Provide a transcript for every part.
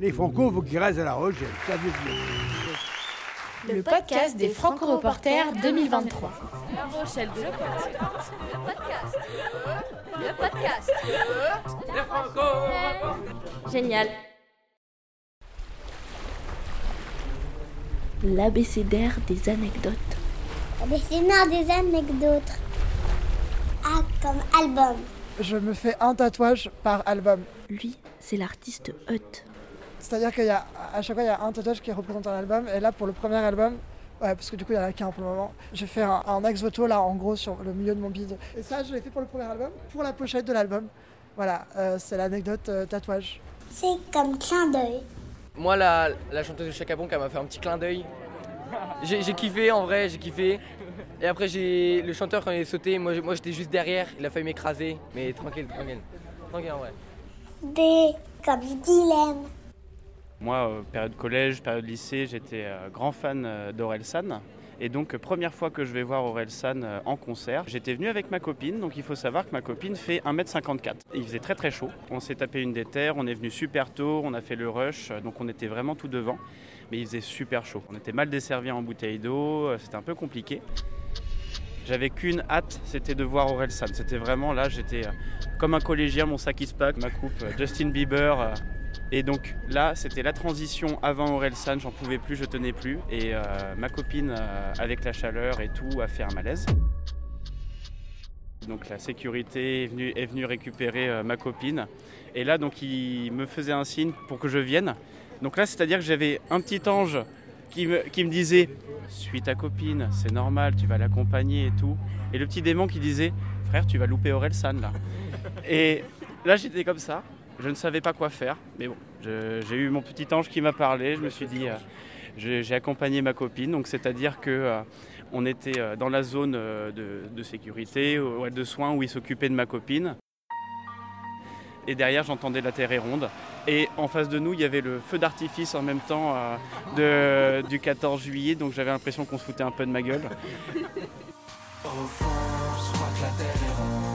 Les Franco, il faut qu'ils restent à La Rochelle. Ça veut dire. Le podcast des Franco-Reporters 2023. La Rochelle de Le podcast. Le podcast. Génial. L'abécédaire des anecdotes. L'abécédaire des anecdotes. Ah, comme album. Je me fais un tatouage par album. Lui, c'est l'artiste Hut. C'est-à-dire qu'à chaque fois, il y a un tatouage qui représente un album. Et là, pour le premier album, ouais, parce que du coup, il y en a qu'un pour le moment, j'ai fait un, un ex voto là, en gros, sur le milieu de mon bide. Et ça, je l'ai fait pour le premier album, pour la pochette de l'album. Voilà, euh, c'est l'anecdote euh, tatouage. C'est comme clin d'œil. Moi, la, la chanteuse de Chaka Ponk, elle m'a fait un petit clin d'œil. J'ai kiffé, en vrai, j'ai kiffé. Et après, j'ai le chanteur, quand il est sauté, moi, moi j'étais juste derrière, il a failli m'écraser. Mais tranquille, tranquille. Tranquille, en vrai. Des comme dilemme. Moi, euh, période collège, période lycée, j'étais euh, grand fan euh, d'Orelsan. Et donc, première fois que je vais voir Orelsan en concert, j'étais venu avec ma copine. Donc, il faut savoir que ma copine fait 1m54. Il faisait très très chaud. On s'est tapé une des terres, on est venu super tôt, on a fait le rush. Donc, on était vraiment tout devant. Mais il faisait super chaud. On était mal desservis en bouteille d'eau, c'était un peu compliqué. J'avais qu'une hâte, c'était de voir Orelsan. C'était vraiment là, j'étais comme un collégien, mon sac is pack, ma coupe Justin Bieber. Et donc là, c'était la transition avant Orelsan, j'en pouvais plus, je tenais plus. Et euh, ma copine, euh, avec la chaleur et tout, a fait un malaise. Donc la sécurité est venue, est venue récupérer euh, ma copine. Et là, donc il me faisait un signe pour que je vienne. Donc là, c'est-à-dire que j'avais un petit ange qui me, qui me disait Suis ta copine, c'est normal, tu vas l'accompagner et tout. Et le petit démon qui disait Frère, tu vas louper Orelsan là. Et là, j'étais comme ça. Je ne savais pas quoi faire. Mais bon, j'ai eu mon petit ange qui m'a parlé. Je me suis dit euh, J'ai accompagné ma copine. Donc, c'est-à-dire que. euh, on était euh, dans la zone euh, de, de sécurité, de soins où il s'occupait de ma copine. Et derrière, j'entendais la terre est ronde. Et en face de nous, il y avait le feu d'artifice en même temps du 14 juillet. Donc j'avais l'impression qu'on se foutait un peu de ma gueule.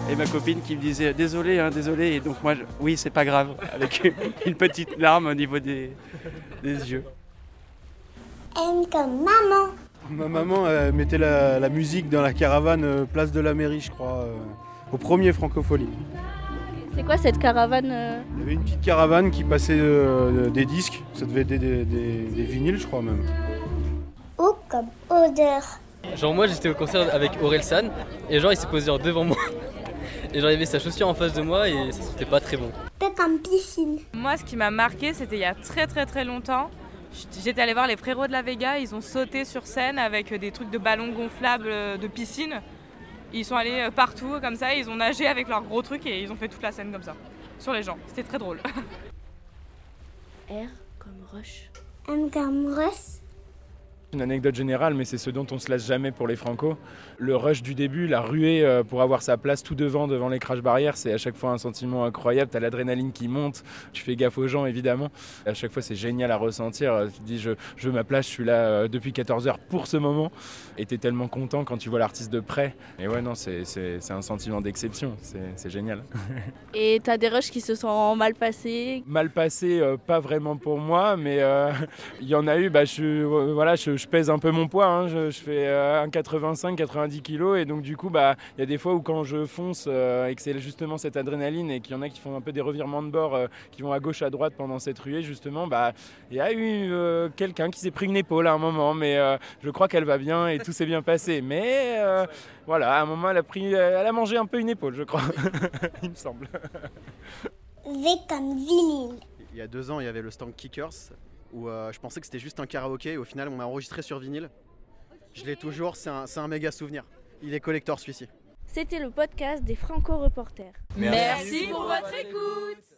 Et ma copine qui me disait désolé, hein, désolé. Et donc moi, je- oui, c'est pas grave, avec une petite larme au niveau des, des yeux. M comme maman. Ma maman euh, mettait la, la musique dans la caravane euh, place de la mairie, je crois, euh, au premier Francophonie. C'est quoi cette caravane euh Il y avait une petite caravane qui passait euh, des disques, ça devait être des, des- des- des vinyles, je crois même. O comme odeur. Genre, moi, j'étais au concert avec Orelsan, et genre, il s'est posé devant moi. Et avait sa chaussure en face de moi, et ça sentait pas très bon. P comme piscine. Moi, ce qui m'a marqué, c'était il y a très très très longtemps. J'étais allée voir les frérots de la Vega, ils ont sauté sur scène avec des trucs de ballons gonflables euh, de piscine. Ils sont allés euh, partout comme ça, ils ont nagé avec leurs gros trucs et ils ont fait toute la scène comme ça, sur les gens. C'était très drôle. R comme rush. M comme Russ. Une anecdote générale, mais c'est ce dont on se lasse jamais pour les Franco. Le rush du début, la ruée euh, pour avoir sa place tout devant, devant les crash barrières, c'est à chaque fois un sentiment incroyable. T'as l'adrénaline qui monte, tu fais gaffe aux gens évidemment. À chaque fois, c'est génial à ressentir. Euh, Tu te dis, je, je veux ma place, je suis là euh, depuis 14 heures pour ce moment. Et t'es tellement content quand tu vois l'artiste de près. Et ouais, non, c'est un sentiment d'exception. C'est génial. Et t'as des rushs qui se sont mal passés? mal passé, euh, pas vraiment pour moi, mais euh, il y en a eu. Bah, je, euh, voilà, je, je pèse un peu mon poids. hein, je, je fais euh, 1,85, 90 kilos, et donc du coup, bah, il y a des fois où quand je fonce euh, et que c'est justement cette adrénaline et qu'il y en a qui font un peu des revirements de bord, euh, qui vont à gauche, à droite pendant cette ruée, justement, bah, il y a eu euh, quelqu'un qui s'est pris une épaule à un moment, mais euh, je crois qu'elle va bien et tout s'est bien passé. Mais euh, voilà, à un moment, elle a pris, elle a mangé un peu une épaule, je crois, il me semble. V comme vinyle. Il y a deux ans, il y avait le stand Kickers, où euh, je pensais que c'était juste un karaoké, et au final, on m'a enregistré sur vinyle. Je l'ai toujours, c'est un, c'est un méga souvenir. Il est collector celui-ci. C'était le podcast des Franco-Reporters. Merci pour votre écoute